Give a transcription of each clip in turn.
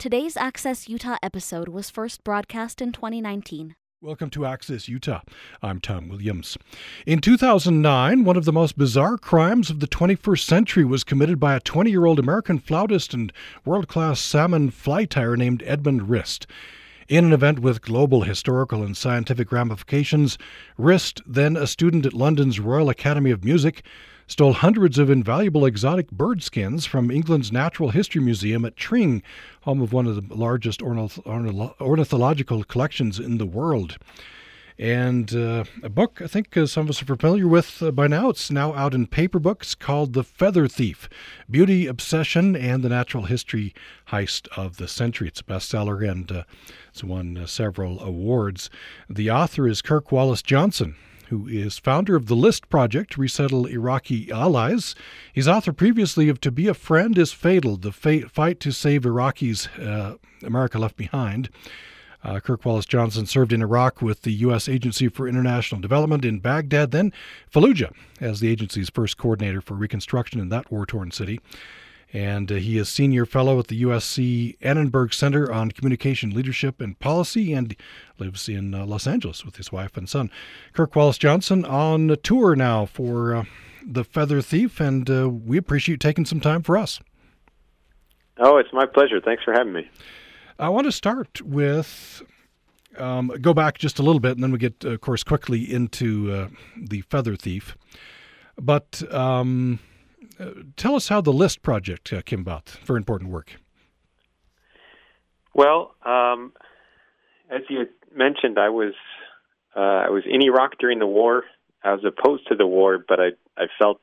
Today's Access Utah episode was first broadcast in 2019. Welcome to Access Utah. I'm Tom Williams. In 2009, one of the most bizarre crimes of the 21st century was committed by a 20 year old American flautist and world class salmon fly tyer named Edmund Rist. In an event with global historical and scientific ramifications, Rist, then a student at London's Royal Academy of Music, stole hundreds of invaluable exotic bird skins from England's Natural History Museum at Tring, home of one of the largest ornithological collections in the world. And uh, a book I think uh, some of us are familiar with uh, by now. It's now out in paper books called The Feather Thief Beauty, Obsession, and the Natural History Heist of the Century. It's a bestseller and uh, it's won uh, several awards. The author is Kirk Wallace Johnson who is founder of the List Project to resettle Iraqi allies. He's author previously of To Be a Friend is Fatal, the fight to save Iraqis uh, America Left Behind. Uh, Kirk Wallace Johnson served in Iraq with the U.S. Agency for International Development in Baghdad, then Fallujah as the agency's first coordinator for reconstruction in that war torn city and uh, he is senior fellow at the USC Annenberg Center on Communication Leadership and Policy and lives in uh, Los Angeles with his wife and son. Kirk Wallace Johnson on a tour now for uh, The Feather Thief, and uh, we appreciate you taking some time for us. Oh, it's my pleasure. Thanks for having me. I want to start with um, go back just a little bit, and then we get, of course, quickly into uh, the Feather Thief. But um, tell us how the List project uh, came about. Very important work. Well, um, as you mentioned, I was uh, I was in Iraq during the war. I was opposed to the war, but I I felt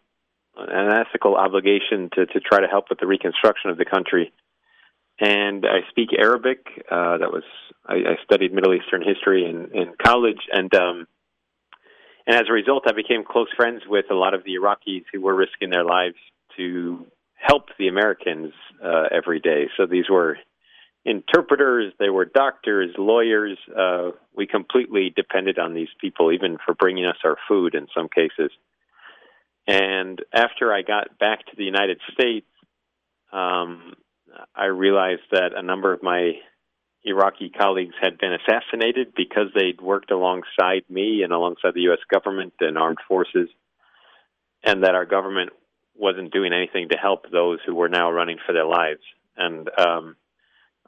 an ethical obligation to to try to help with the reconstruction of the country. And I speak Arabic. Uh, that was I, I studied Middle Eastern history in, in college, and um, and as a result, I became close friends with a lot of the Iraqis who were risking their lives to help the Americans uh, every day. So these were interpreters, they were doctors, lawyers. Uh, we completely depended on these people, even for bringing us our food in some cases. And after I got back to the United States, um, I realized that a number of my Iraqi colleagues had been assassinated because they'd worked alongside me and alongside the U.S. government and armed forces, and that our government wasn't doing anything to help those who were now running for their lives. And um,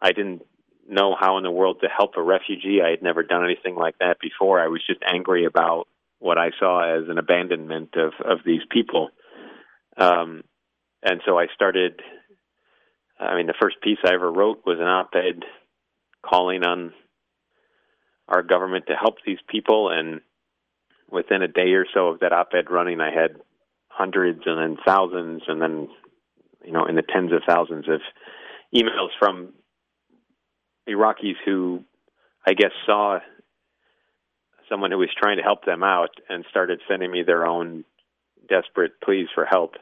I didn't know how in the world to help a refugee. I had never done anything like that before. I was just angry about what I saw as an abandonment of, of these people. Um, and so I started. I mean, the first piece I ever wrote was an op ed calling on our government to help these people. And within a day or so of that op ed running, I had hundreds and then thousands and then, you know, in the tens of thousands of emails from Iraqis who I guess saw someone who was trying to help them out and started sending me their own desperate pleas for help.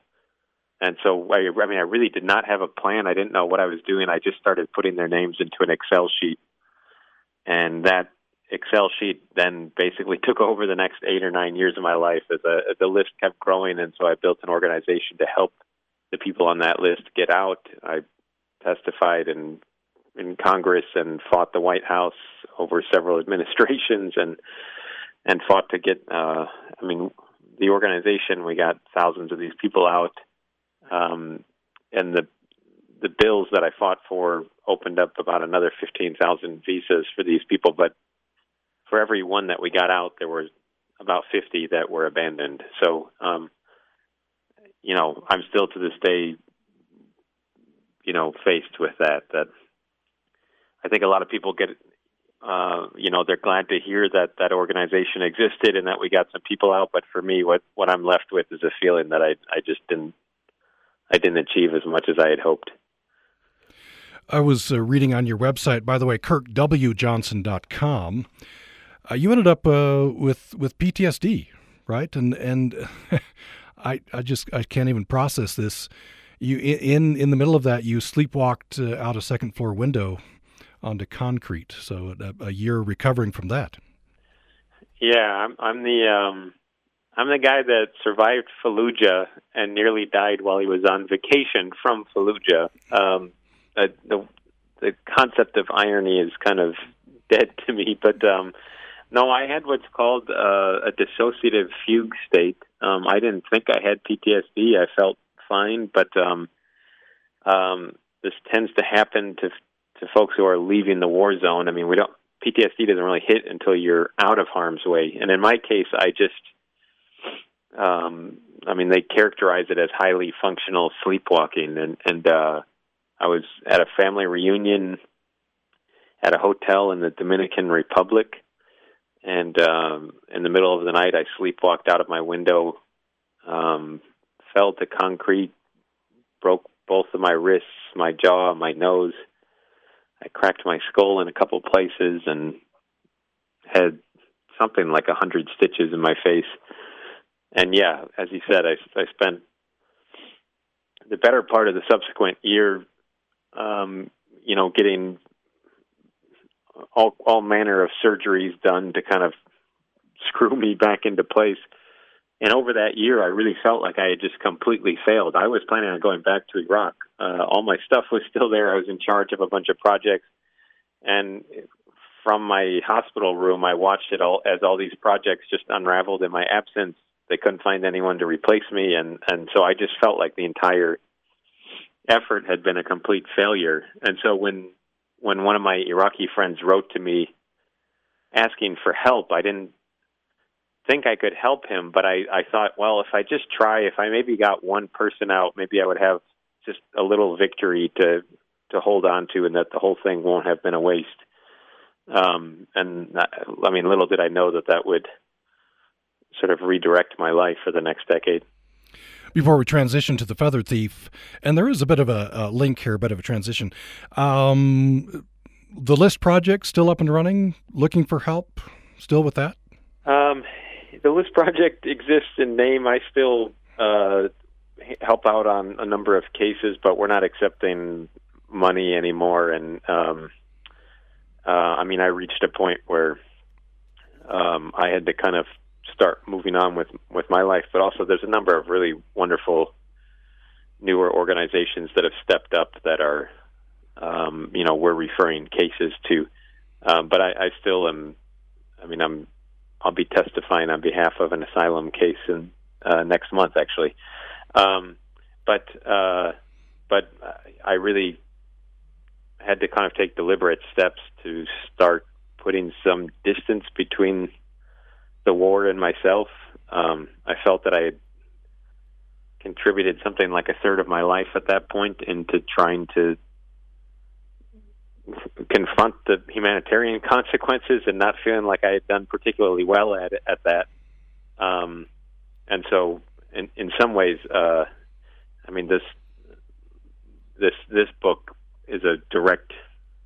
And so, I, I mean, I really did not have a plan. I didn't know what I was doing. I just started putting their names into an Excel sheet. And that Excel sheet then basically took over the next eight or nine years of my life as, a, as the list kept growing. And so I built an organization to help the people on that list get out. I testified in in Congress and fought the White House over several administrations and and fought to get. Uh, I mean, the organization we got thousands of these people out um, and the the bills that I fought for opened up about another 15,000 visas for these people. But for every one that we got out, there were about 50 that were abandoned. So, um, you know, I'm still to this day, you know, faced with that. That I think a lot of people get, uh, you know, they're glad to hear that that organization existed and that we got some people out. But for me, what what I'm left with is a feeling that I I just didn't I didn't achieve as much as I had hoped. I was uh, reading on your website, by the way, kirkwjohnson.com. Uh, you ended up uh, with with PTSD, right? And and I I just I can't even process this. You in in the middle of that, you sleepwalked uh, out a second floor window onto concrete. So a, a year recovering from that. Yeah, I'm I'm the um, I'm the guy that survived Fallujah and nearly died while he was on vacation from Fallujah. Um, uh, the the concept of irony is kind of dead to me. But um, no, I had what's called uh, a dissociative fugue state. Um, I didn't think I had PTSD. I felt fine, but um, um, this tends to happen to to folks who are leaving the war zone. I mean, we don't PTSD doesn't really hit until you're out of harm's way. And in my case, I just, um, I mean, they characterize it as highly functional sleepwalking, and and uh, I was at a family reunion at a hotel in the Dominican Republic, and um, in the middle of the night, I sleepwalked out of my window, um, fell to concrete, broke both of my wrists, my jaw, my nose. I cracked my skull in a couple places and had something like a hundred stitches in my face. And yeah, as you said, I, I spent the better part of the subsequent year, um, you know, getting all all manner of surgeries done to kind of screw me back into place. And over that year, I really felt like I had just completely failed. I was planning on going back to Iraq. Uh, all my stuff was still there. I was in charge of a bunch of projects, and from my hospital room, I watched it all as all these projects just unraveled in my absence. They couldn't find anyone to replace me, and and so I just felt like the entire effort had been a complete failure. And so when when one of my Iraqi friends wrote to me asking for help, I didn't think I could help him, but I, I thought, well, if I just try, if I maybe got one person out, maybe I would have just a little victory to to hold on to, and that the whole thing won't have been a waste. Um, and I mean, little did I know that that would sort of redirect my life for the next decade. Before we transition to the feather thief, and there is a bit of a, a link here, a bit of a transition. Um, the list project still up and running. Looking for help. Still with that? Um, the list project exists in name. I still uh, help out on a number of cases, but we're not accepting money anymore. And um, uh, I mean, I reached a point where um, I had to kind of start moving on with with my life. But also, there's a number of really wonderful newer organizations that have stepped up that are, um, you know, we're referring cases to. Um, but I, I still am. I mean, I'm I'll be testifying on behalf of an asylum case in uh, next month, actually. Um, but uh, but I really had to kind of take deliberate steps to start putting some distance between the war and myself. Um, I felt that I had contributed something like a third of my life at that point into trying to confront the humanitarian consequences and not feeling like I had done particularly well at at that. Um, and so, in in some ways, uh, I mean this this this book is a direct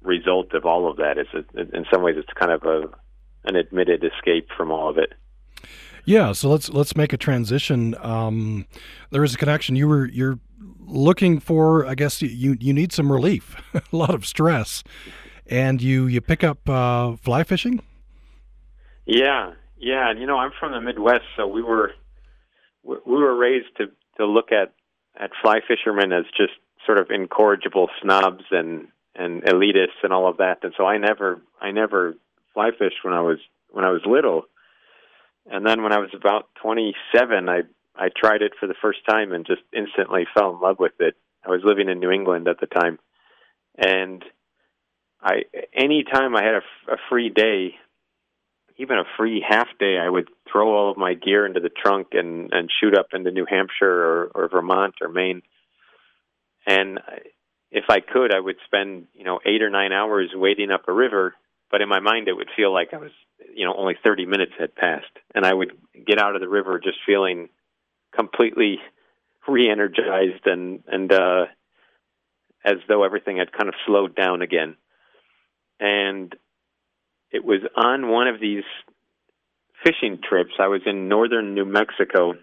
result of all of that. It's a, in some ways it's kind of a an admitted escape from all of it. Yeah, so let's let's make a transition. Um, there is a connection. You were you're looking for, I guess you you need some relief, a lot of stress, and you you pick up uh, fly fishing. Yeah, yeah, and you know I'm from the Midwest, so we were we were raised to to look at at fly fishermen as just sort of incorrigible snobs and and elitists and all of that, and so I never I never fly fished when I was when I was little, and then when I was about 27, I I tried it for the first time and just instantly fell in love with it. I was living in New England at the time, and I anytime I had a, a free day, even a free half day, I would throw all of my gear into the trunk and and shoot up into New Hampshire or, or Vermont or Maine. And if I could, I would spend you know eight or nine hours wading up a river. But in my mind, it would feel like I was you know only 30 minutes had passed, and I would get out of the river just feeling completely re-energized and and uh, as though everything had kind of slowed down again. And it was on one of these fishing trips. I was in northern New Mexico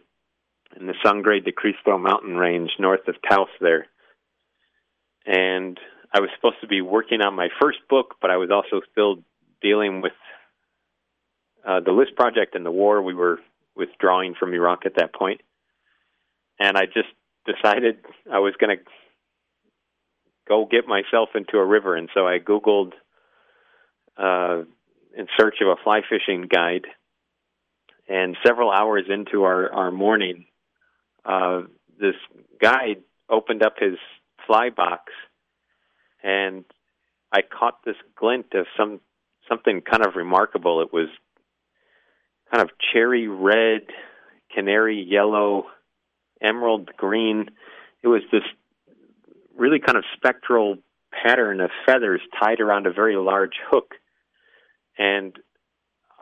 in the Sangre de Cristo mountain range north of Taos there. And I was supposed to be working on my first book, but I was also still dealing with uh, the List Project and the war. We were withdrawing from Iraq at that point. and I just decided I was going to go get myself into a river. And so I Googled uh, in search of a fly fishing guide. And several hours into our, our morning, uh, this guide opened up his fly box and I caught this glint of some something kind of remarkable. It was kind of cherry red, canary yellow, emerald green. It was this really kind of spectral pattern of feathers tied around a very large hook. And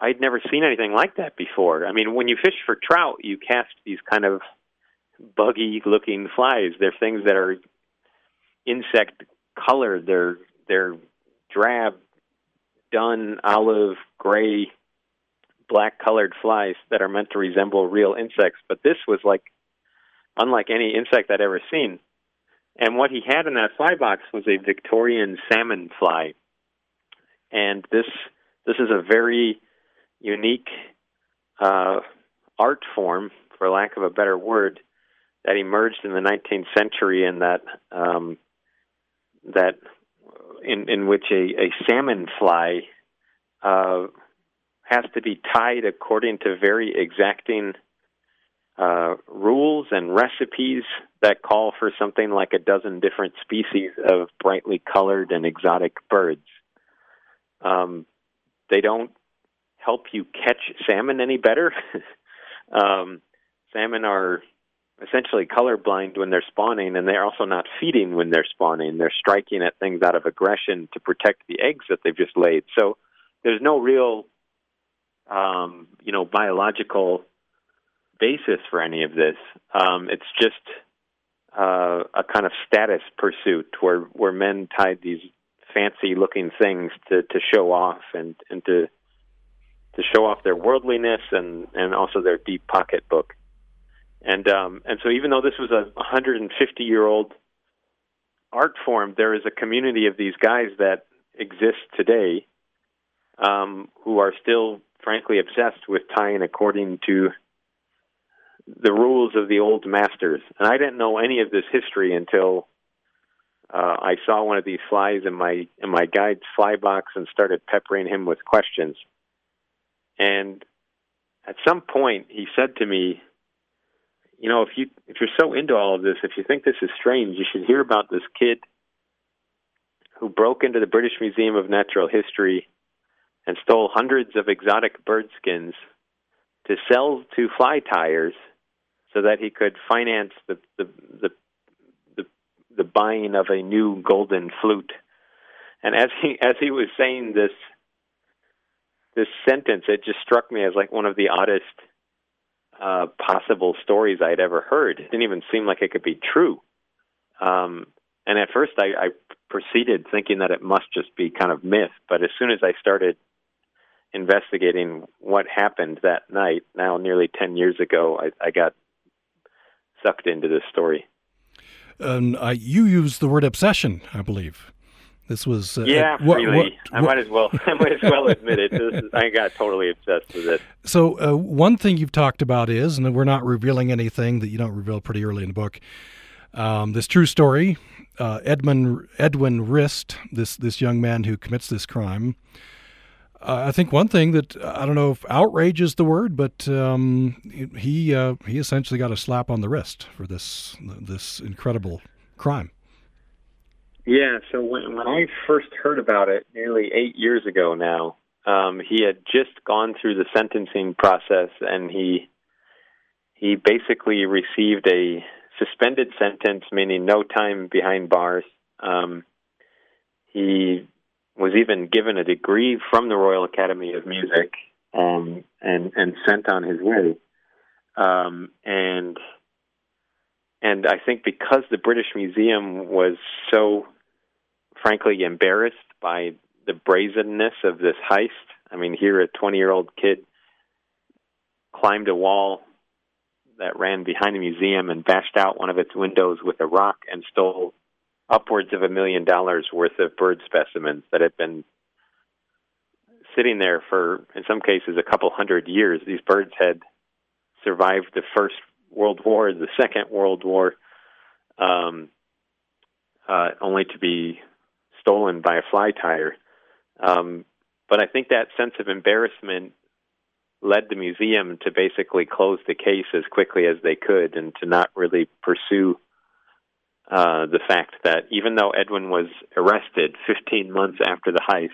I'd never seen anything like that before. I mean, when you fish for trout, you cast these kind of buggy looking flies. They're things that are insect colored. They're they're drab, dun, olive, gray, black colored flies that are meant to resemble real insects. But this was like unlike any insect I'd ever seen. And what he had in that fly box was a Victorian salmon fly. And this this is a very unique uh, art form, for lack of a better word, that emerged in the 19th century, and that um, that in in which a, a salmon fly uh, has to be tied according to very exacting uh, rules and recipes that call for something like a dozen different species of brightly colored and exotic birds. Um, they don't help you catch salmon any better. um, salmon are essentially colorblind when they're spawning, and they're also not feeding when they're spawning. They're striking at things out of aggression to protect the eggs that they've just laid. So there's no real, um, you know, biological basis for any of this. Um, it's just uh, a kind of status pursuit where where men tied these fancy looking things to to show off and and to to show off their worldliness and and also their deep pocketbook. And um, and so even though this was a 150 year old art form, there is a community of these guys that exists today um, who are still, frankly, obsessed with tying according to the rules of the old masters. And I didn't know any of this history until uh, I saw one of these flies in my in my guide's fly box and started peppering him with questions. And at some point, he said to me, you know, if you if you're so into all of this, if you think this is strange, you should hear about this kid who broke into the British Museum of Natural History and stole hundreds of exotic bird skins to sell to fly tyers so that he could finance the the the the, the buying of a new golden flute. And as he as he was saying this this sentence, it just struck me as like one of the oddest uh, possible stories I'd ever heard. It didn't even seem like it could be true. Um, and at first, I, I proceeded thinking that it must just be kind of myth. But as soon as I started investigating what happened that night, now nearly 10 years ago, I, I got sucked into this story. Uh, you used the word obsession, I believe. This was uh, yeah, what, really. What, I might as well. I might as well admit it. Is, I got totally obsessed with it. So uh, one thing you've talked about is, and we're not revealing anything that you don't reveal pretty early in the book. Um, this true story, uh, Edmund Edwin Rist, this this young man who commits this crime. Uh, I think one thing that I don't know if outrage is the word, but um, he uh, he essentially got a slap on the wrist for this this incredible crime. Yeah, so when when I first heard about it nearly eight years ago now, um, he had just gone through the sentencing process, and he he basically received a suspended sentence, meaning no time behind bars. Um, he was even given a degree from the Royal Academy of Music um, and and sent on his way. Um, and and I think because the British Museum was so frankly embarrassed by the brazenness of this heist. I mean, here a 20 year old kid climbed a wall that ran behind a museum and bashed out one of its windows with a rock and stole upwards of a million dollars worth of bird specimens that had been sitting there for, in some cases, a couple hundred years. These birds had survived the First World War, the Second World War. Um, uh, only to be stolen by a fly tyer. Um, but I think that sense of embarrassment led the museum to basically close the case as quickly as they could and to not really pursue uh, the fact that even though Edwin was arrested 15 months after the heist,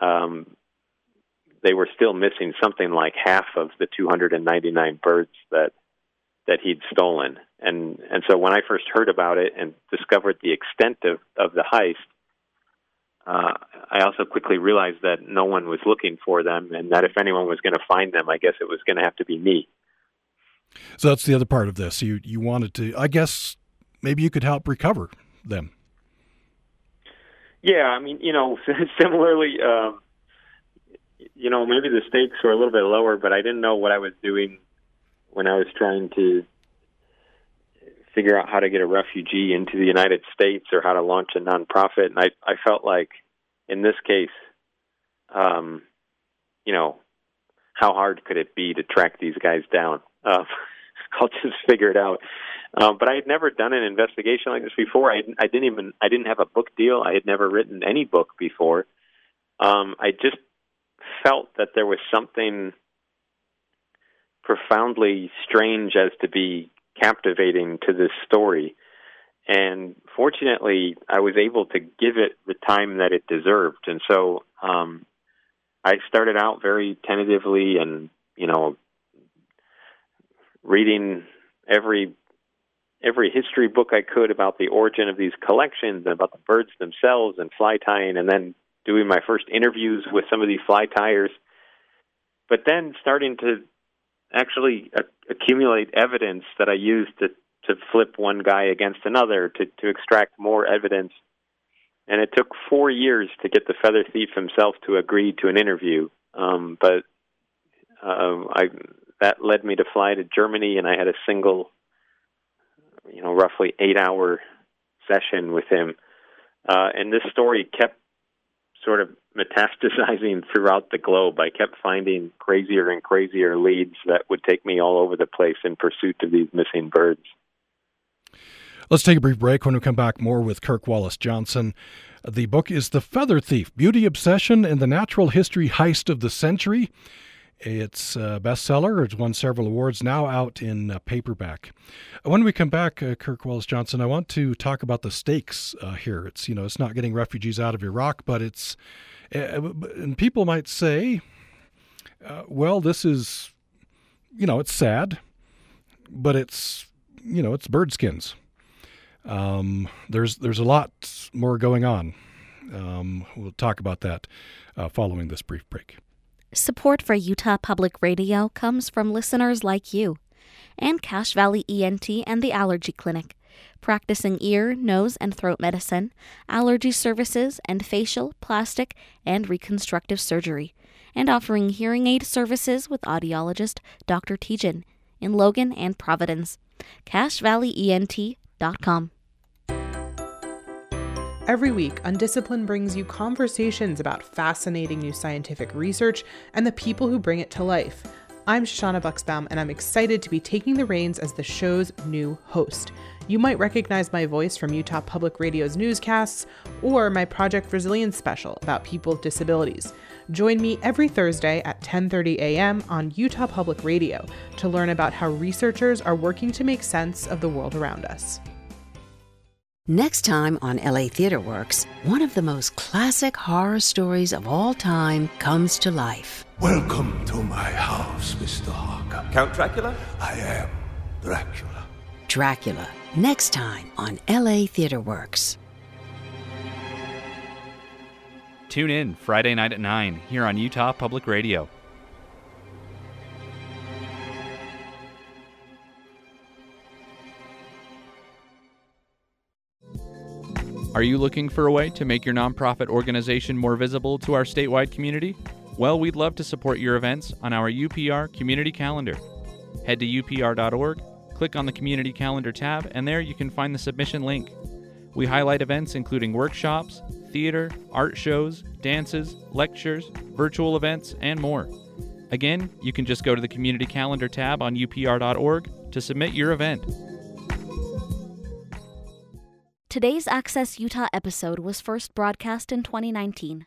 um, they were still missing something like half of the 299 birds that that he'd stolen. And and so when I first heard about it and discovered the extent of of the heist, uh, I also quickly realized that no one was looking for them, and that if anyone was going to find them, I guess it was going to have to be me. So that's the other part of this. You you wanted to, I guess, maybe you could help recover them. Yeah, I mean, you know, similarly, um, you know, maybe the stakes were a little bit lower, but I didn't know what I was doing when I was trying to figure out how to get a refugee into the United States or how to launch a nonprofit. And I, I felt like in this case, um, you know, how hard could it be to track these guys down? Uh, I'll just figure it out. Um, but I had never done an investigation like this before. I, I didn't even I didn't have a book deal. I had never written any book before. Um, I just felt that there was something profoundly strange as to be captivating to this story. And fortunately, I was able to give it the time that it deserved. And so um, I started out very tentatively and, you know, reading every every history book I could about the origin of these collections and about the birds themselves and fly tying, and then doing my first interviews with some of these fly tyers. But then starting to actually accumulate evidence that I used to to flip one guy against another to to extract more evidence. And it took four years to get the feather thief himself to agree to an interview. Um, but uh, I that led me to fly to Germany, and I had a single, you know, roughly eight hour session with him. Uh, and this story kept sort of metastasizing throughout the globe. I kept finding crazier and crazier leads that would take me all over the place in pursuit of these missing birds. Let's take a brief break. When we come back, more with Kirk Wallace Johnson. The book is The Feather Thief Beauty Obsession and the Natural History Heist of the Century. It's bestseller. It's won several awards, now out in uh, paperback. When we come back, uh, Kirk Wallace Johnson, I want to talk about the stakes uh, here. It's, you know, it's not getting refugees out of Iraq, but it's, uh, and people might say, uh, well, this is, you know, it's sad, but it's, you know, it's bird skins. Um, there's there's a lot more going on. Um, we'll talk about that uh, following this brief break. Support for Utah Public Radio comes from listeners like you and Cache Valley ENT and the Allergy Clinic, practicing ear, nose, and throat medicine, allergy services, and facial, plastic, and reconstructive surgery, and offering hearing aid services with audiologist Dr. Tejan in Logan and Providence. CacheValleyENT.com. Every week, Undisciplined brings you conversations about fascinating new scientific research and the people who bring it to life. I'm Shoshana Bucksbaum, and I'm excited to be taking the reins as the show's new host. You might recognize my voice from Utah Public Radio's newscasts or my Project Resilience special about people with disabilities. Join me every Thursday at 10:30 a.m. on Utah Public Radio to learn about how researchers are working to make sense of the world around us. Next time on LA Theater Works, one of the most classic horror stories of all time comes to life. Welcome to my house, Mr. Harker. Count Dracula? I am Dracula. Dracula, next time on LA Theater Works. Tune in Friday night at 9 here on Utah Public Radio. Are you looking for a way to make your nonprofit organization more visible to our statewide community? Well, we'd love to support your events on our UPR community calendar. Head to upr.org, click on the community calendar tab, and there you can find the submission link. We highlight events including workshops, theater, art shows, dances, lectures, virtual events, and more. Again, you can just go to the community calendar tab on upr.org to submit your event. Today's Access Utah episode was first broadcast in 2019.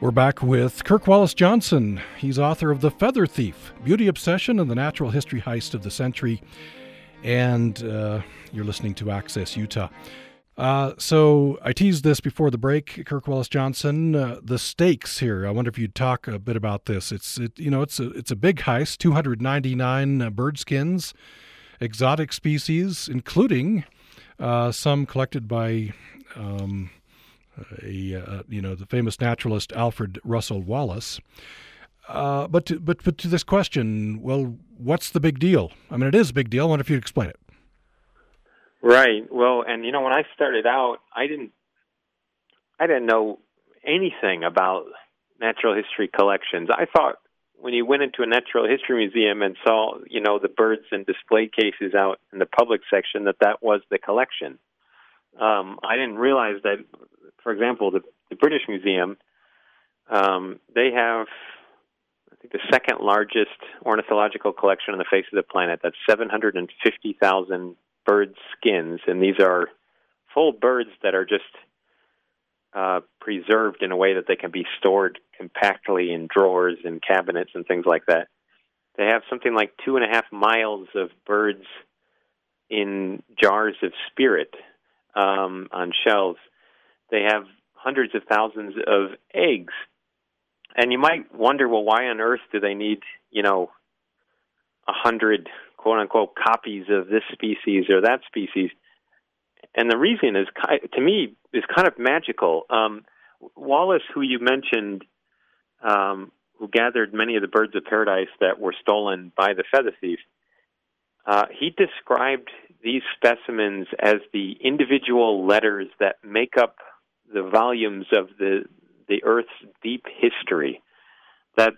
We're back with Kirk Wallace Johnson. He's author of The Feather Thief Beauty Obsession and the Natural History Heist of the Century. And uh, you're listening to Access Utah. Uh, so I teased this before the break, Kirk Wallace Johnson. Uh, the stakes here. I wonder if you'd talk a bit about this. It's it, you know it's a it's a big heist. 299 uh, bird skins, exotic species, including uh, some collected by. Um, a uh, you know the famous naturalist Alfred Russel Wallace, but to, but but to this question, well, what's the big deal? I mean, it is a big deal. I wonder if you'd explain it. Right. Well, and you know, when I started out, I didn't, I didn't know anything about natural history collections. I thought when you went into a natural history museum and saw, you know, the birds in display cases out in the public section, that that was the collection. Um, I didn't realize that, for example, the, the British Museum, um, they have, I think, the second largest ornithological collection on the face of the planet. That's 750,000 bird skins, and these are full birds that are just uh, preserved in a way that they can be stored compactly in drawers and cabinets and things like that. They have something like two and a half miles of birds in jars of spirit um, on shelves. They have hundreds of thousands of eggs. And you might wonder, well, why on earth do they need, you know, a hundred quote unquote copies of this species or that species. And the reason is, to me, is kind of magical. Um, Wallace, who you mentioned, um, who gathered many of the birds of paradise that were stolen by the feather thief, uh, he described these specimens as the individual letters that make up the volumes of the the Earth's deep history. That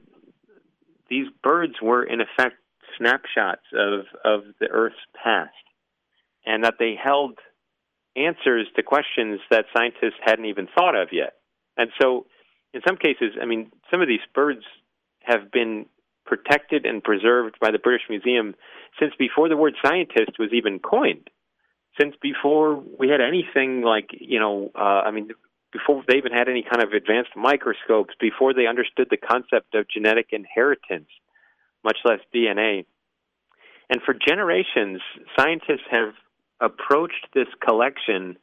these birds were, in effect, snapshots of, of the Earth's past, and that they held answers to questions that scientists hadn't even thought of yet. And so, in some cases, I mean, some of these birds have been protected and preserved by the British Museum since before the word scientist was even coined, since before we had anything like, you know, uh, I mean, before they even had any kind of advanced microscopes, before they understood the concept of genetic inheritance, much less DNA. And for generations, scientists have approached this collection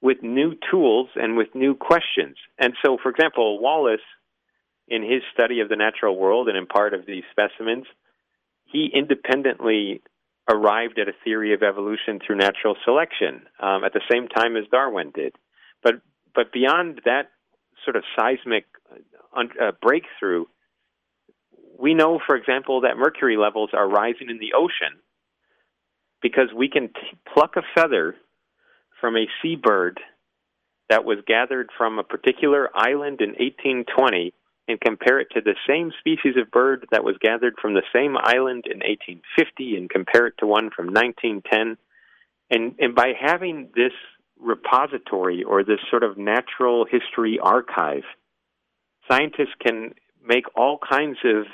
with new tools and with new questions. And so, for example, Wallace, in his study of the natural world and in part of these specimens, he independently arrived at a theory of evolution through natural selection um, at the same time as Darwin did. But but beyond that sort of seismic uh, uh breakthrough, we know, for example, that mercury levels are rising in the ocean because we can t- pluck a feather from a seabird that was gathered from a particular island in 1820 and compare it to the same species of bird that was gathered from the same island in 1850 and compare it to one from 1910. And, and by having this repository or this sort of natural history archive, scientists can make all kinds of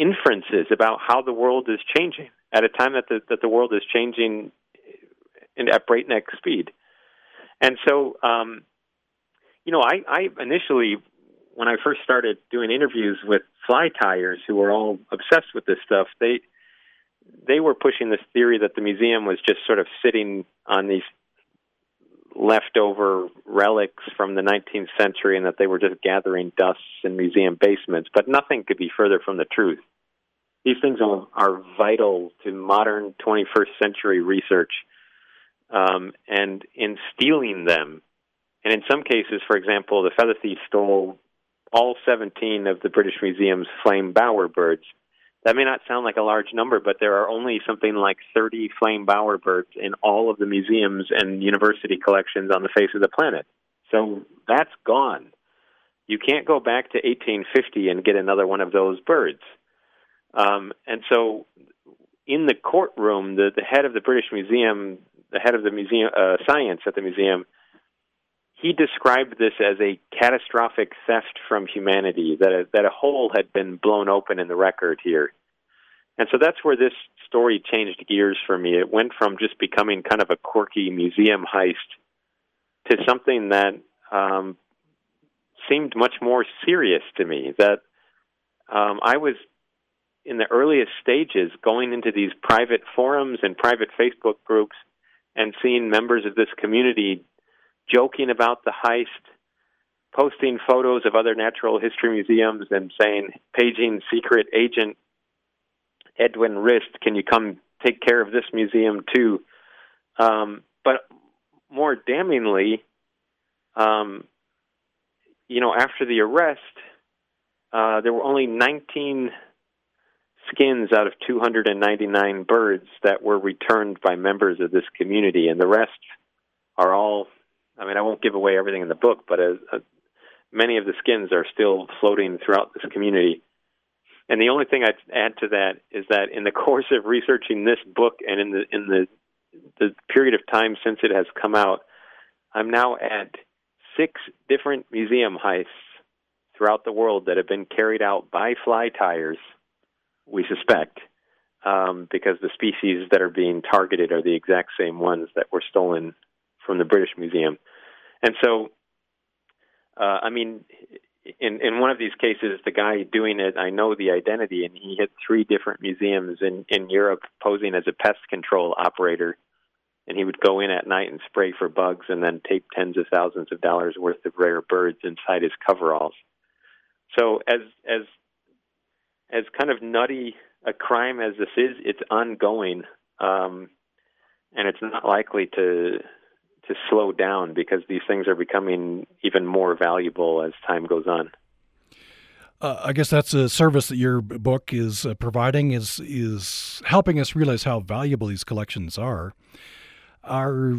inferences about how the world is changing at a time that the that the world is changing in, at breakneck speed. And so, um, you know, I, I initially, when I first started doing interviews with fly tyers who were all obsessed with this stuff, they they were pushing this theory that the museum was just sort of sitting on these leftover relics from the 19th century and that they were just gathering dusts in museum basements, but nothing could be further from the truth. These things are, are vital to modern 21st century research. Um, and in stealing them, and in some cases, for example, the feather thief stole all 17 of the British Museum's flame bowerbirds that may not sound like a large number, but there are only something like 30 flame bowerbirds in all of the museums and university collections on the face of the planet. So that's gone. You can't go back to 1850 and get another one of those birds. Um, and so, in the courtroom, the, the head of the British Museum, the head of the museum uh, science at the museum, he described this as a catastrophic theft from humanity, that a, that a hole had been blown open in the record here. And so that's where this story changed gears for me. It went from just becoming kind of a quirky museum heist to something that um, seemed much more serious to me. That um, I was in the earliest stages going into these private forums and private Facebook groups and seeing members of this community joking about the heist, posting photos of other natural history museums and saying, paging secret agent Edwin Rist, can you come take care of this museum too? Um, but more damningly, um, you know, after the arrest, uh, there were only 19 skins out of 299 birds that were returned by members of this community, and the rest are all. I mean, I won't give away everything in the book, but uh, uh, many of the skins are still floating throughout this community. And the only thing I'd add to that is that in the course of researching this book and in the in the the period of time since it has come out, I'm now at six different museum heists throughout the world that have been carried out by fly tyers we suspect, um, because the species that are being targeted are the exact same ones that were stolen from the British Museum. And so, uh, I mean, in in one of these cases, the guy doing it, I know the identity, and he hit three different museums in in Europe posing as a pest control operator. And he would go in at night and spray for bugs, and then tape tens of thousands of dollars worth of rare birds inside his coveralls. So, as as as kind of nutty a crime as this is, it's ongoing, um, and it's not likely to to slow down because these things are becoming even more valuable as time goes on. Uh, I guess that's a service that your book is uh, providing is is helping us realize how valuable these collections are. Are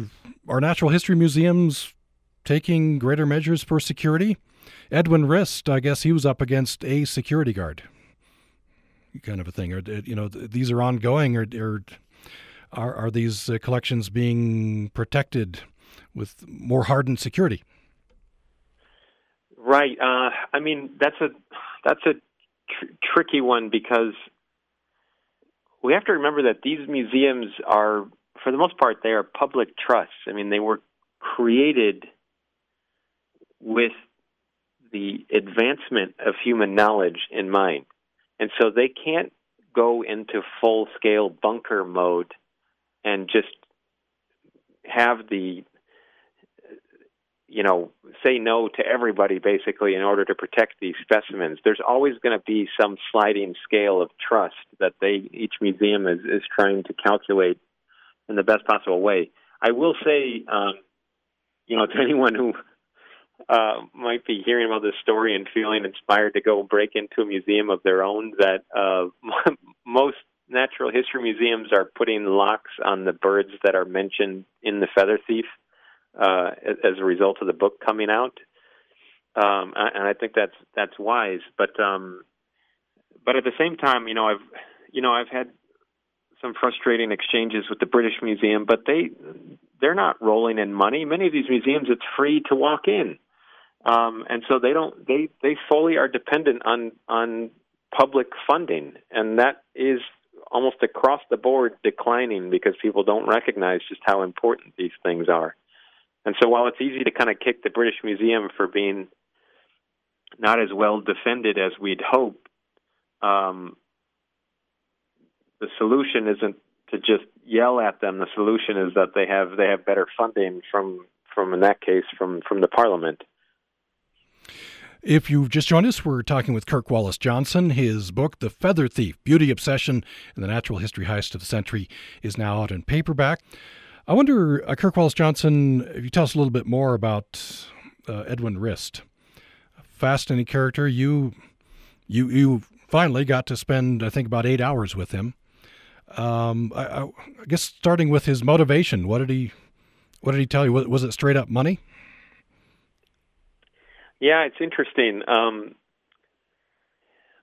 our natural history museums taking greater measures for security? Edwin Rist, I guess he was up against a security guard kind of a thing? Or you know, these are ongoing, or, or are are these uh, collections being protected with more hardened security? Right. Uh, I mean, that's a that's a tr- tricky one because we have to remember that these museums are, for the most part, they are public trusts. I mean, they were created with the advancement of human knowledge in mind. And so they can't go into full scale bunker mode and just have the you know say no to everybody basically in order to protect these specimens. There's always going to be some sliding scale of trust that they each museum is is trying to calculate in the best possible way. I will say um you know to anyone who uh, might be hearing about this story and feeling inspired to go break into a museum of their own, that uh, most natural history museums are putting locks on the birds that are mentioned in the Feather Thief uh, as a result of the book coming out. Um, and I think that's that's wise, but um, but at the same time, you know, I've you know I've had some frustrating exchanges with the British Museum, but they they're not rolling in money. Many of these museums, it's free to walk in um, and so they don't they they fully are dependent on on public funding, and that is almost across the board declining because people don't recognize just how important these things are. And so while it's easy to kind of kick the British Museum for being not as well defended as we'd hope, um, the solution isn't to just yell at them. The solution is that they have they have better funding from from in that case from from the Parliament. If you've just joined us, we're talking with Kirk Wallace Johnson. His book, The Feather Thief Beauty Obsession and the Natural History Heist of the Century, is now out in paperback. I wonder, uh, Kirk Wallace Johnson, if you tell us a little bit more about uh, Edwin Rist. Fascinating character. You, you, you finally got to spend, I think, about eight hours with him. Um, I, I, guess starting with his motivation, what did he, what did he tell you? Was it straight up money? Yeah, it's interesting. Um,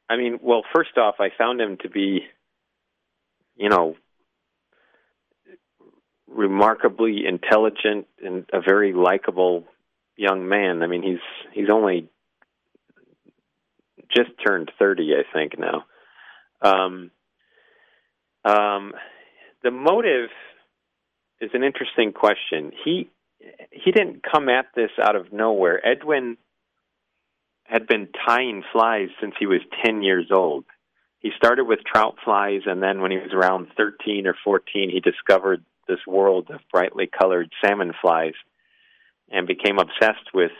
I mean, well, first off, I found him to be, you know, remarkably intelligent and a very likable young man. I mean, he's he's only just turned thirty, I think now. Um, Um, the motive is an interesting question. He he didn't come at this out of nowhere. Edwin had been tying flies since he was 10 years old. He started with trout flies, and then when he was around 13 or 14, he discovered this world of brightly colored salmon flies and became obsessed with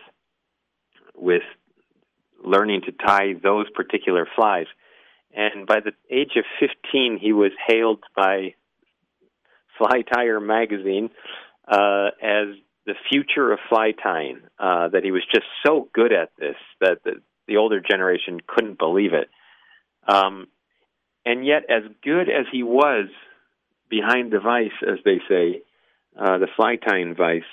with learning to tie those particular flies. And by the age of 15, he was hailed by Fly Tyer magazine uh, as the future of fly tying. Uh, that he was just so good at this that the, the older generation couldn't believe it. Um, and yet, as good as he was behind the vice, as they say, uh, the fly tying vice,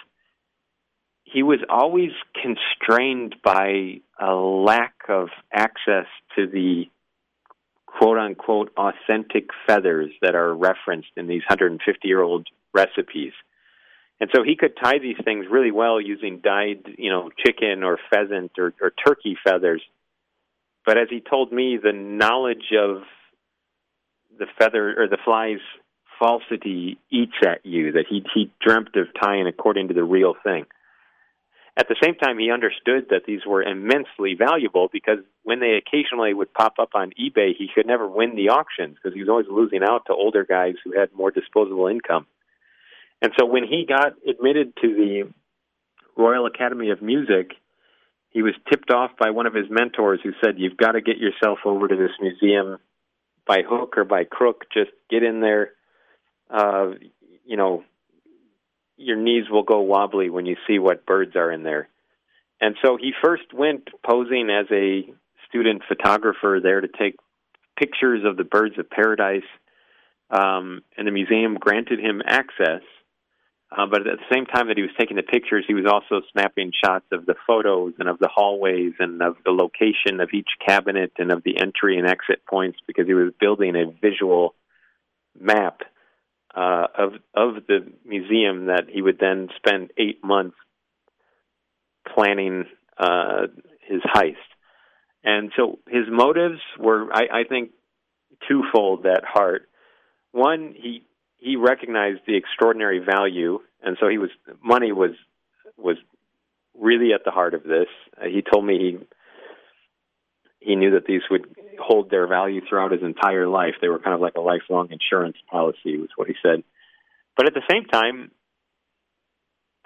he was always constrained by a lack of access to the quote unquote authentic feathers that are referenced in these 150 year old recipes. And so he could tie these things really well using dyed, you know, chicken or pheasant or, or turkey feathers. But as he told me, the knowledge of the feather or the fly's falsity eats at you, that he, he dreamt of tying according to the real thing. At the same time, he understood that these were immensely valuable because when they occasionally would pop up on eBay, he could never win the auctions because he was always losing out to older guys who had more disposable income. And so when he got admitted to the Royal Academy of Music, he was tipped off by one of his mentors who said, You've got to get yourself over to this museum by hook or by crook. Just get in there. Uh, you know, your knees will go wobbly when you see what birds are in there. And so he first went posing as a student photographer there to take pictures of the birds of paradise. Um, and the museum granted him access. Uh, but at the same time that he was taking the pictures, he was also snapping shots of the photos and of the hallways and of the location of each cabinet and of the entry and exit points because he was building a visual map uh, of of the museum that he would then spend eight months planning uh, his heist. And so his motives were, I, I think, twofold at heart. One, he he recognized the extraordinary value, and so he was money was was really at the heart of this. Uh, he told me he he knew that these would hold their value throughout his entire life. They were kind of like a lifelong insurance policy, was what he said. But at the same time,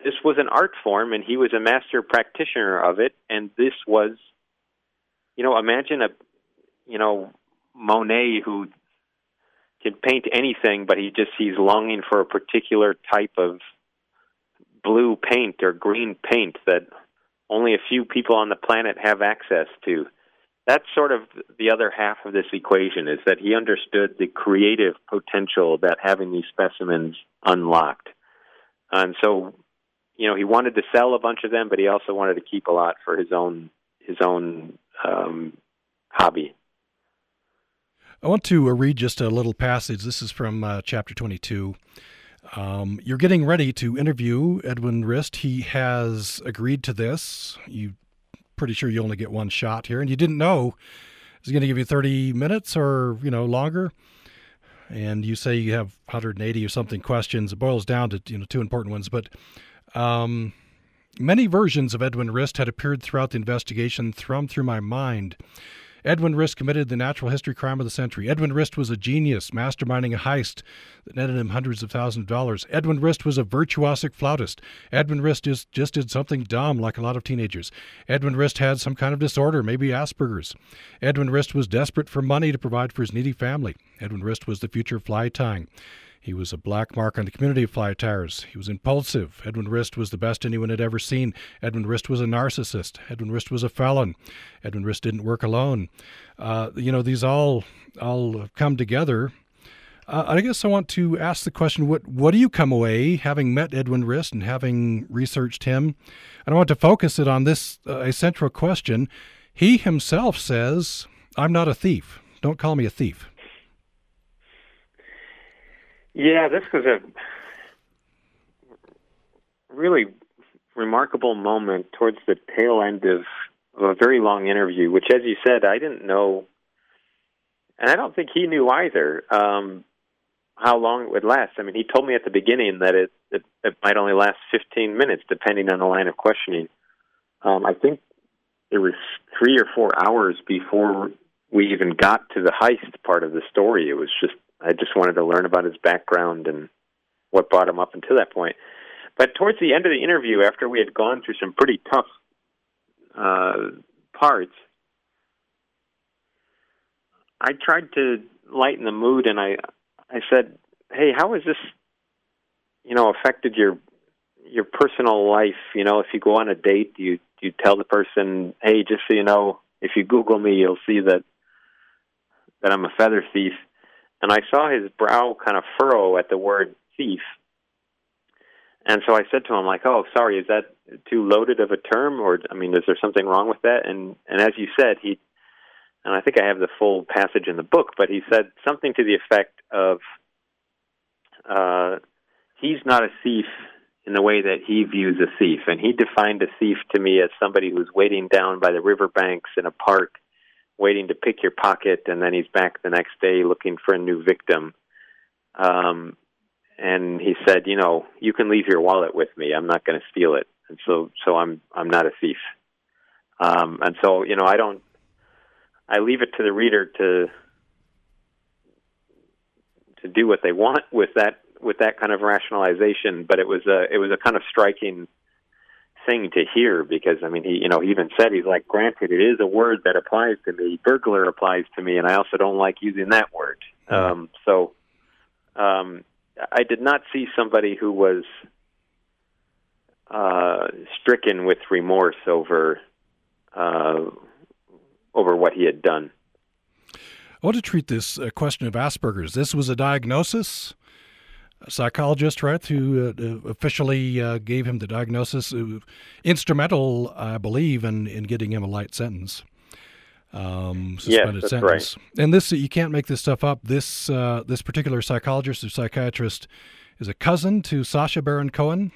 this was an art form, and he was a master practitioner of it. And this was, you know, imagine a, you know, Monet who can paint anything, but he just he's longing for a particular type of blue paint or green paint that only a few people on the planet have access to that's sort of the other half of this equation is that he understood the creative potential that having these specimens unlocked. And so, you know, he wanted to sell a bunch of them, but he also wanted to keep a lot for his own his own um, hobby. I want to uh, read just a little passage. This is from uh, chapter 22. Um, you're getting ready to interview Edwin Rist. He has agreed to this. You pretty sure you only get one shot here, and you didn't know is he going to give you 30 minutes or you know longer. And you say you have 180 or something questions. It boils down to you know two important ones, but um, many versions of Edwin Rist had appeared throughout the investigation, thrummed through my mind. Edwin Rist committed the natural history crime of the century. Edwin Rist was a genius, masterminding a heist that netted him hundreds of thousands of dollars. Edwin Rist was a virtuosic flautist. Edwin Rist just, did something dumb like a lot of teenagers. Edwin Rist had some kind of disorder, maybe Asperger's. Edwin Rist was desperate for money to provide for his needy family. Edwin Rist was the future fly tying. He was a black mark on the community of fly tyers. He was impulsive. Edwin Rist was the best anyone had ever seen. Edwin Rist was a narcissist. Edwin Rist was a felon. Edwin Rist didn't work alone. Uh, you know, these all all come together. Uh, I guess I want to ask the question: What what do you come away having met Edwin Rist and having researched him? And I want to focus it on this uh, a central question. He himself says, "I'm not a thief. Don't call me a thief." Yeah, this was a really remarkable moment towards the tail end of, of a very long interview, which, as you said, I didn't know, and I don't think he knew either. Um, how long it would last. I mean, he told me at the beginning that it it, it might only last 15 minutes, depending on the line of questioning. Um, I think it was three or four hours before we even got to the heist part of the story. It was just I just wanted to learn about his background and what brought him up until that point. But towards the end of the interview, after we had gone through some pretty tough uh, parts, I tried to lighten the mood, and I I said, "Hey, how has this, you know, affected your your personal life? You know, if you go on a date, do you do you tell the person, "Hey, just so you know, if you Google me, you'll see that that I'm a feather thief." And I saw his brow kind of furrow at the word thief. And so I said to him, like, "Oh, sorry, is that too loaded of a term, or I mean, is there something wrong with that?" And and as you said, he and I think I have the full passage in the book, but he said something to the effect of, uh, "He's not a thief in the way that he views a thief," and he defined a thief to me as somebody who's waiting down by the riverbanks in a park, waiting to pick your pocket, and then he's back the next day looking for a new victim. Um, and he said, "You know, you can leave your wallet with me. I'm not going to steal it." And so, so I'm I'm not a thief. Um, and so, you know, I don't I leave it to the reader to to do what they want with that with that kind of rationalization. But it was a it was a kind of striking thing to hear because I mean he you know he even said he's like granted it is a word that applies to me burglar applies to me and I also don't like using that word um, so um, I did not see somebody who was uh, stricken with remorse over uh, over what he had done. I want to treat this uh, question of Asperger's. This was a diagnosis. Psychologist, right, who uh, officially uh, gave him the diagnosis, uh, instrumental, I believe, in, in getting him a light sentence. Um, suspended yes, sentence. Right. And this, you can't make this stuff up. This uh, this particular psychologist or psychiatrist is a cousin to Sacha Baron Cohen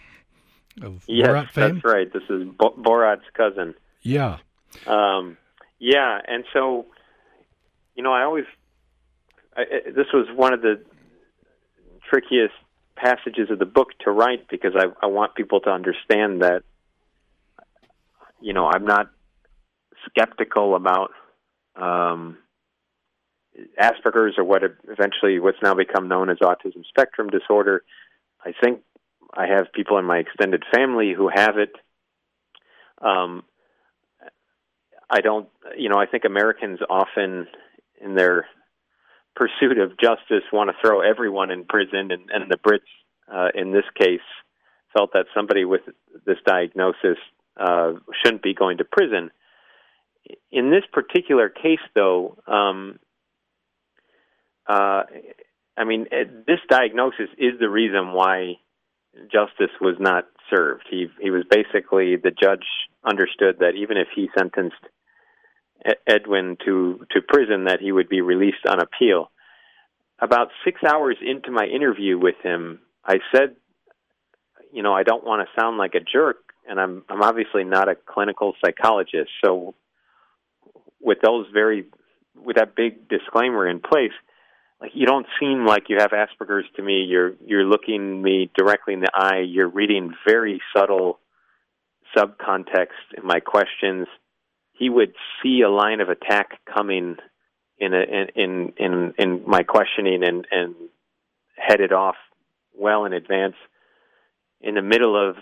of yes, Borat fame. that's right. This is Bo- Borat's cousin. Yeah. Um, yeah, and so, you know, I always I, this was one of the trickiest passages of the book to write because I, I want people to understand that, you know, I'm not skeptical about um, Asperger's or what eventually what's now become known as autism spectrum disorder. I think I have people in my extended family who have it. Um, I don't, you know, I think Americans often, in their pursuit of justice, want to throw everyone in prison, and, and the Brits, uh, in this case, felt that somebody with this diagnosis uh, shouldn't be going to prison. In this particular case, though, um, uh, I mean, this diagnosis is the reason why justice was not served. He he was basically the judge understood that even if he sentenced Edwin to to prison, that he would be released on appeal. About six hours into my interview with him, I said, "You know, I don't want to sound like a jerk, and I'm I'm obviously not a clinical psychologist. So, with those very with that big disclaimer in place." like you don't seem like you have Asperger's to me. You're you're looking me directly in the eye. You're reading very subtle subcontext in my questions. He would see a line of attack coming in a in in in, in my questioning and and head it off well in advance. In the middle of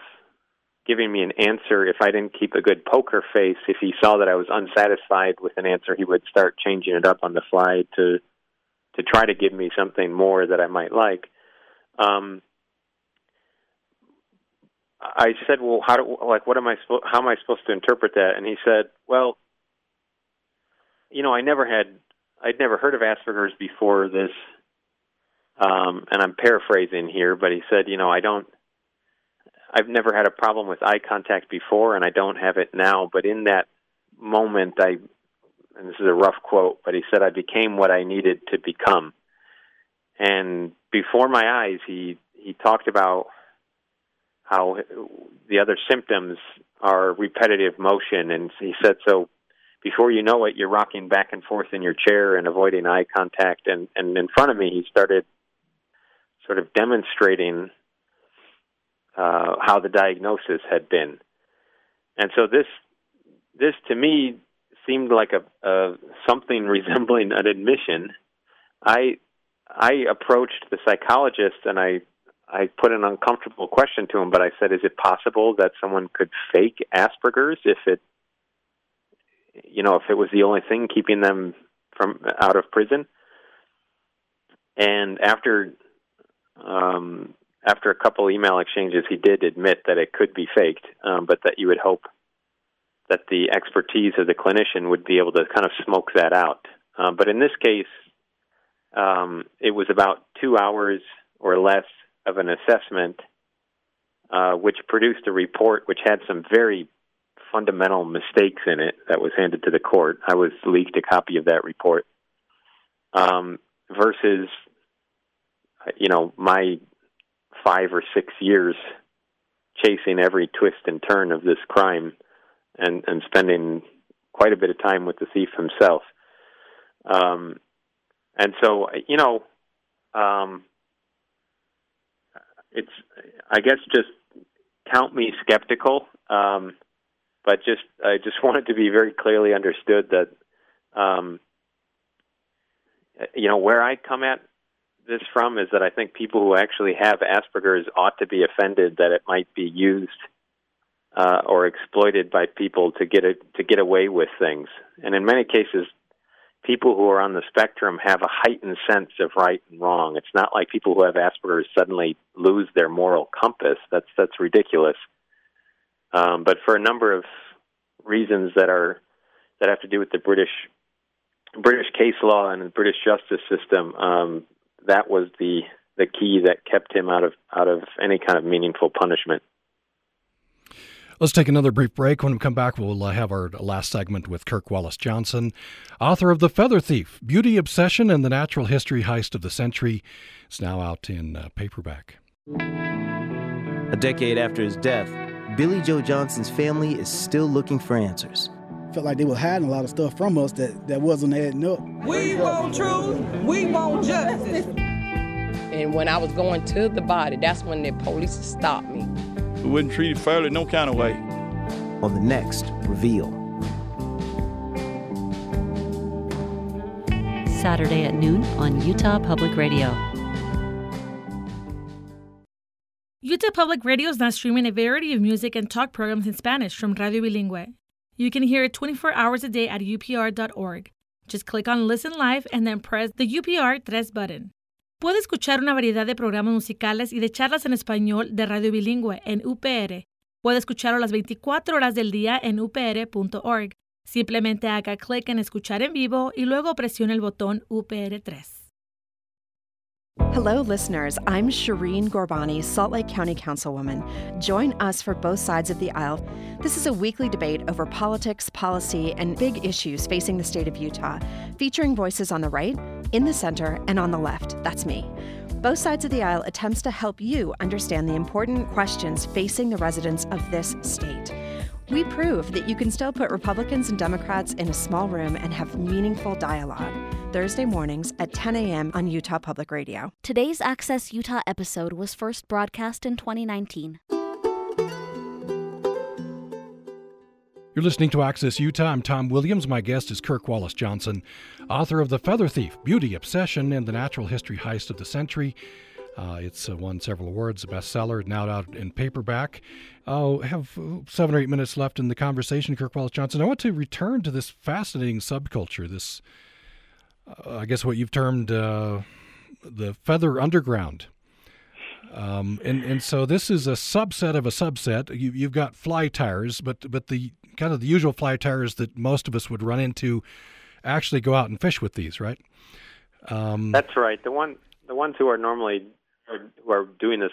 giving me an answer, if I didn't keep a good poker face, if he saw that I was unsatisfied with an answer, he would start changing it up on the fly to to try to give me something more that I might like. Um, I said, "Well, how do like what am I supposed? How am I supposed to interpret that?" And he said, "Well, you know, I never had, I'd never heard of Asperger's before this." Um, and I'm paraphrasing here, but he said, "You know, I don't, I've never had a problem with eye contact before, and I don't have it now. But in that moment, I and this is a rough quote, but he said, I became what I needed to become. And before my eyes, he, he talked about how the other symptoms are repetitive motion. And he said, so before you know it, you're rocking back and forth in your chair and avoiding eye contact. And, and in front of me, he started sort of demonstrating uh, how the diagnosis had been. And so this this to me seemed like a, a something resembling an admission. I I approached the psychologist and I I put an uncomfortable question to him, but I said, "Is it possible that someone could fake Asperger's if it, you know, if it was the only thing keeping them from out of prison?" And after um, after a couple email exchanges, he did admit that it could be faked, um, but that you would hope that the expertise of the clinician would be able to kind of smoke that out. Um, but in this case, um, it was about two hours or less of an assessment, uh, which produced a report which had some very fundamental mistakes in it that was handed to the court. I was leaked a copy of that report. Um, versus, you know, my five or six years chasing every twist and turn of this crime and, and spending quite a bit of time with the thief himself. Um, and so, you know, um, it's I guess just count me skeptical, um, but just I just wanted to be very clearly understood that um, you know where I come at this from is that I think people who actually have Asperger's ought to be offended that it might be used uh, or exploited by people to get it to get away with things, and in many cases people who are on the spectrum have a heightened sense of right and wrong. It's not like people who have Asperger's suddenly lose their moral compass. That's that's ridiculous. Um, but for a number of reasons that are that have to do with the British British case law and the British justice system, um, that was the the key that kept him out of out of any kind of meaningful punishment. Let's take another brief break. When we come back, we'll uh, have our last segment with Kirk Wallace Johnson, author of The Feather Thief Beauty Obsession and the Natural History Heist of the Century. It's now out in uh, paperback. A decade after his death, Billy Joe Johnson's family is still looking for answers. Felt like they were hiding a lot of stuff from us that, that wasn't adding up. We want truth, we want justice. And when I was going to the body, that's when the police stopped me. We wasn't treated fairly, no kind of way. On the next Reveal. Saturday at noon on Utah Public Radio. Utah Public Radio is now streaming a variety of music and talk programs in Spanish from Radio Bilingüe. You can hear it 24 hours a day at upr.org. Just click on Listen Live and then press the UPR 3 button. Puede escuchar una variedad de programas musicales y de charlas en español de Radio Bilingüe en UPR. Puede escucharlo las 24 horas del día en upr.org. Simplemente haga clic en Escuchar en vivo y luego presione el botón UPR3. Hello, listeners. I'm Shireen Ghorbani, Salt Lake County Councilwoman. Join us for Both Sides of the Aisle. This is a weekly debate over politics, policy, and big issues facing the state of Utah, featuring voices on the right, in the center, and on the left. That's me. Both Sides of the Aisle attempts to help you understand the important questions facing the residents of this state. We prove that you can still put Republicans and Democrats in a small room and have meaningful dialogue. Thursday mornings at 10 a.m. on Utah Public Radio. Today's Access Utah episode was first broadcast in 2019. You're listening to Access Utah. I'm Tom Williams. My guest is Kirk Wallace Johnson, author of The Feather Thief Beauty, Obsession, and the Natural History Heist of the Century. Uh, it's uh, won several awards, a bestseller, now out in paperback. Oh, have seven or eight minutes left in the conversation, Kirk Wallace Johnson. I want to return to this fascinating subculture, this, uh, I guess, what you've termed uh, the feather underground. Um, and and so this is a subset of a subset. You, you've got fly tyers, but but the kind of the usual fly tyers that most of us would run into actually go out and fish with these, right? Um, That's right. The one the ones who are normally who are doing this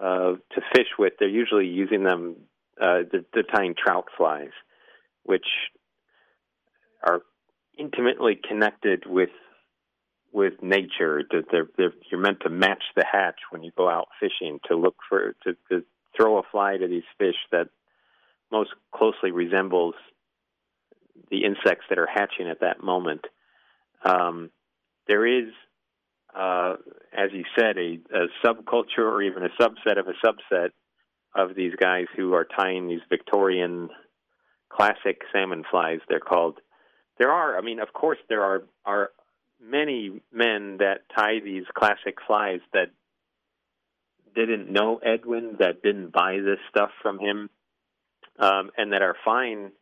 uh, to fish with, they're usually using them. Uh, they're, they're tying trout flies, which are intimately connected with with nature. They're, they're, you're meant to match the hatch when you go out fishing to look for to, to throw a fly to these fish that most closely resembles the insects that are hatching at that moment. Um, there is uh, as you said, a, a subculture or even a subset of a subset of these guys who are tying these Victorian classic salmon flies. They're called. There are, I mean, of course, there are are many men that tie these classic flies that didn't know Edwin, that didn't buy this stuff from him, um, and that are fine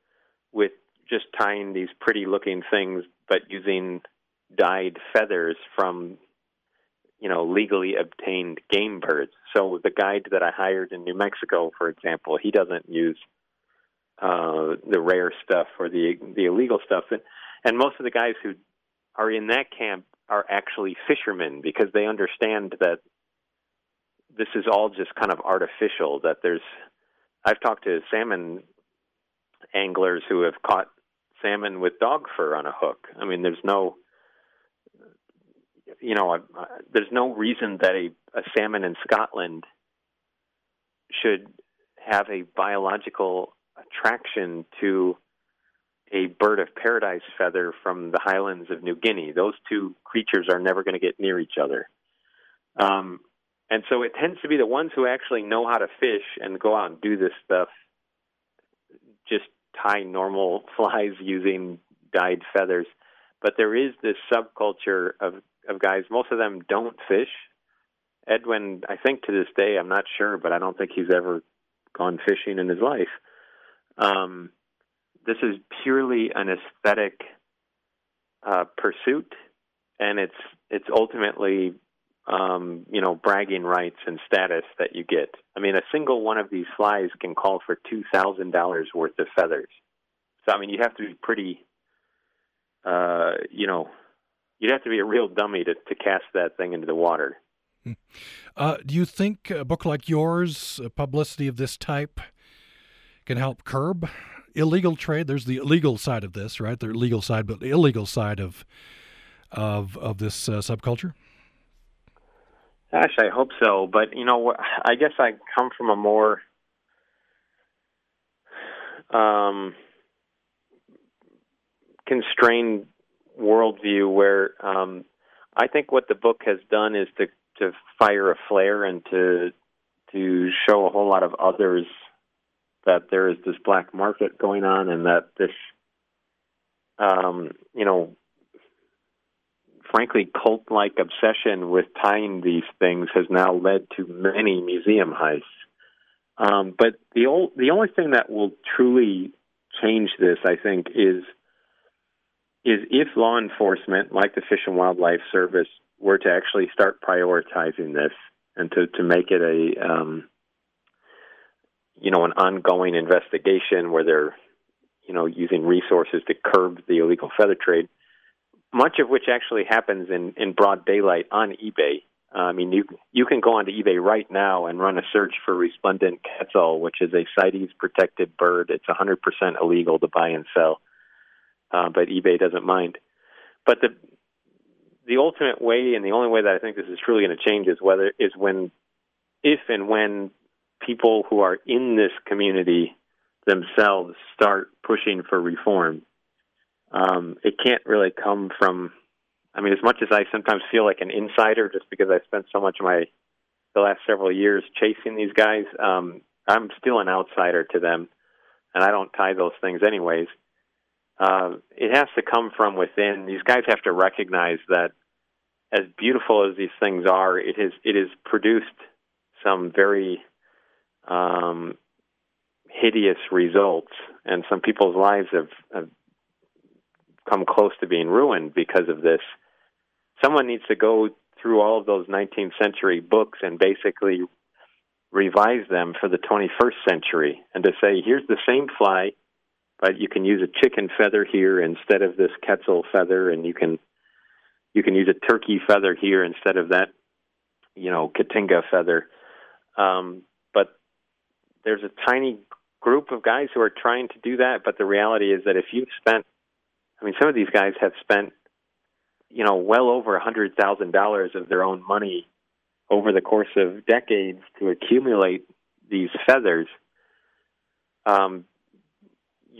with just tying these pretty looking things, but using dyed feathers from you know legally obtained game birds. So the guide that I hired in New Mexico, for example, he doesn't use uh, the rare stuff or the the illegal stuff, and, and most of the guys who are in that camp are actually fishermen because they understand that this is all just kind of artificial. That there's, I've talked to salmon anglers who have caught salmon with dog fur on a hook. I mean, there's no, you know, uh, there's no reason that a, a salmon in Scotland should have a biological attraction to a bird of paradise feather from the highlands of New Guinea. Those two creatures are never going to get near each other. Um, and so it tends to be the ones who actually know how to fish and go out and do this stuff, just tie normal flies using dyed feathers. But there is this subculture of, of guys, most of them don't fish. Edwin, I think to this day, I'm not sure, but I don't think he's ever gone fishing in his life. Um, this is purely an aesthetic uh, pursuit, and it's it's ultimately um, you know bragging rights and status that you get. I mean, a single one of these flies can call for two thousand dollars worth of feathers. So I mean, you have to be pretty, uh, you know, you'd have to be a real dummy to to cast that thing into the water. Hmm. Uh, do you think a book like yours, publicity of this type, can help curb illegal trade. There's the illegal side of this, right? The legal side, but the illegal side of of of this uh, subculture. Gosh, I hope so. But you know, I guess I come from a more um, constrained worldview where um, I think what the book has done is to to fire a flare and to to show a whole lot of others that there is this black market going on and that this, um, you know, frankly, cult like obsession with tying these things has now led to many museum heists. Um, but the, old, the only thing that will truly change this, I think, is is if law enforcement, like the Fish and Wildlife Service, were to actually start prioritizing this and to, to make it a um, you know, an ongoing investigation where they're, you know, using resources to curb the illegal feather trade, much of which actually happens in, in broad daylight on eBay. Uh, I mean, you you can go onto eBay right now and run a search for resplendent quetzal, which is a CITES protected bird. It's 100% illegal to buy and sell, uh, but eBay doesn't mind. But the the ultimate way and the only way that I think this is truly going to change is whether is when, if and when people who are in this community themselves start pushing for reform. Um, it can't really come from. I mean, as much as I sometimes feel like an insider, just because I spent so much of my the last several years chasing these guys, um, I'm still an outsider to them, and I don't tie those things anyways. Uh, it has to come from within. These guys have to recognize that, as beautiful as these things are, it has it has produced some very um, hideous results, and some people's lives have, have come close to being ruined because of this. Someone needs to go through all of those 19th century books and basically revise them for the 21st century and to say, here's the same fly, but you can use a chicken feather here instead of this quetzal feather, and you can you can use a turkey feather here instead of that, you know, cotinga feather. Um, but there's a tiny group of guys who are trying to do that, but the reality is that if you've spent, I mean, some of these guys have spent, you know, well over a hundred thousand dollars of their own money over the course of decades to accumulate these feathers. Um,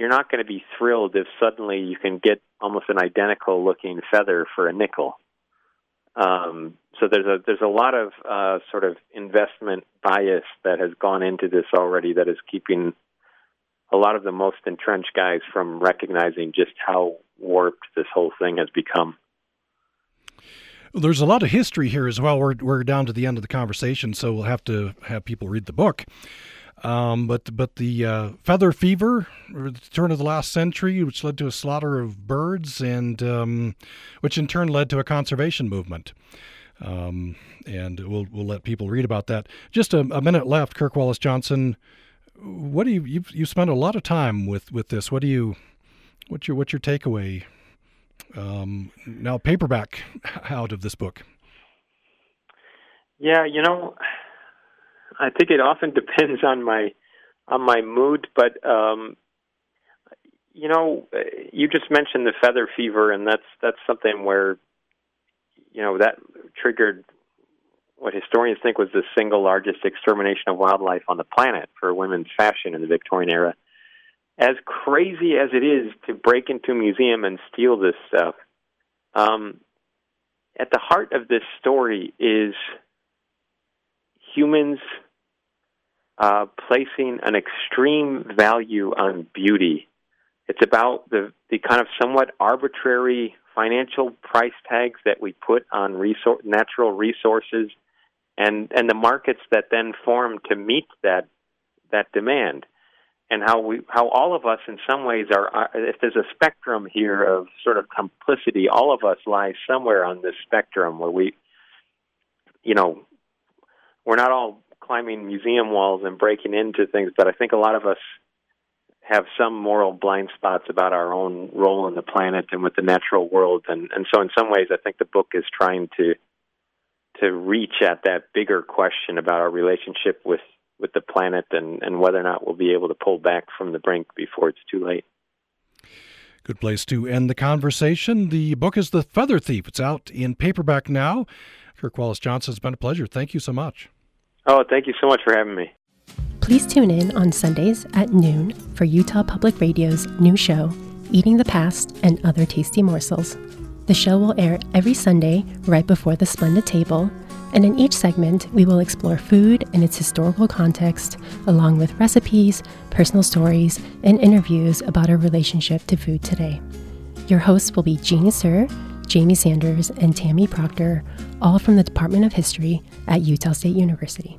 you're not going to be thrilled if suddenly you can get almost an identical looking feather for a nickel. Um, so there's a there's a lot of uh, sort of investment bias that has gone into this already that is keeping a lot of the most entrenched guys from recognizing just how warped this whole thing has become. There's a lot of history here as well. We're we're down to the end of the conversation, so we'll have to have people read the book. Um, but but the uh, feather fever, the turn of the last century, which led to a slaughter of birds, and um, which in turn led to a conservation movement. Um, and we'll we'll let people read about that. Just a, a minute left, Kirk Wallace Johnson. What do you you you spent a lot of time with with this? What do you what's your what's your takeaway um, now paperback out of this book? Yeah, you know, I think it often depends on my on my mood, but um, you know, you just mentioned the feather fever, and that's that's something where you know that triggered what historians think was the single largest extermination of wildlife on the planet for women's fashion in the Victorian era. As crazy as it is to break into a museum and steal this stuff, um, at the heart of this story is humans uh, placing an extreme value on beauty. It's about the, the kind of somewhat arbitrary financial price tags that we put on natural resources and, and the markets that then form to meet that, that demand. And how we, how all of us, in some ways, are. If there's a spectrum here of sort of complicity, all of us lie somewhere on this spectrum where we, you know, we're not all climbing museum walls and breaking into things, but I think a lot of us have some moral blind spots about our own role in the planet and with the natural world and and so in some ways I think the book is trying to to reach at that bigger question about our relationship with with the planet and and whether or not we'll be able to pull back from the brink before it's too late. Good place to end the conversation. The book is The Feather Thief. It's out in paperback now. Kirk Wallace Johnson, it's been a pleasure. Thank you so much. Oh, thank you so much for having me. Please tune in on Sundays at noon for Utah Public Radio's new show, Eating the Past and Other Tasty Morsels. The show will air every Sunday right before the Splendid Table, and in each segment, we will explore food and its historical context, along with recipes, personal stories, and interviews about our relationship to food today. Your hosts will be Jeannie Sir, Jamie Sanders, and Tammy Proctor, all from the Department of History at Utah State University.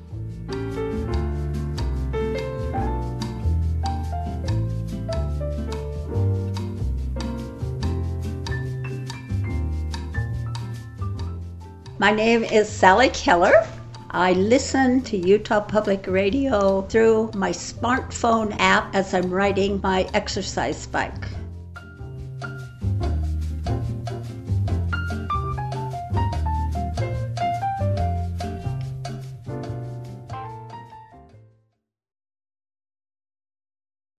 My name is Sally Keller. I listen to Utah Public Radio through my smartphone app as I'm riding my exercise bike.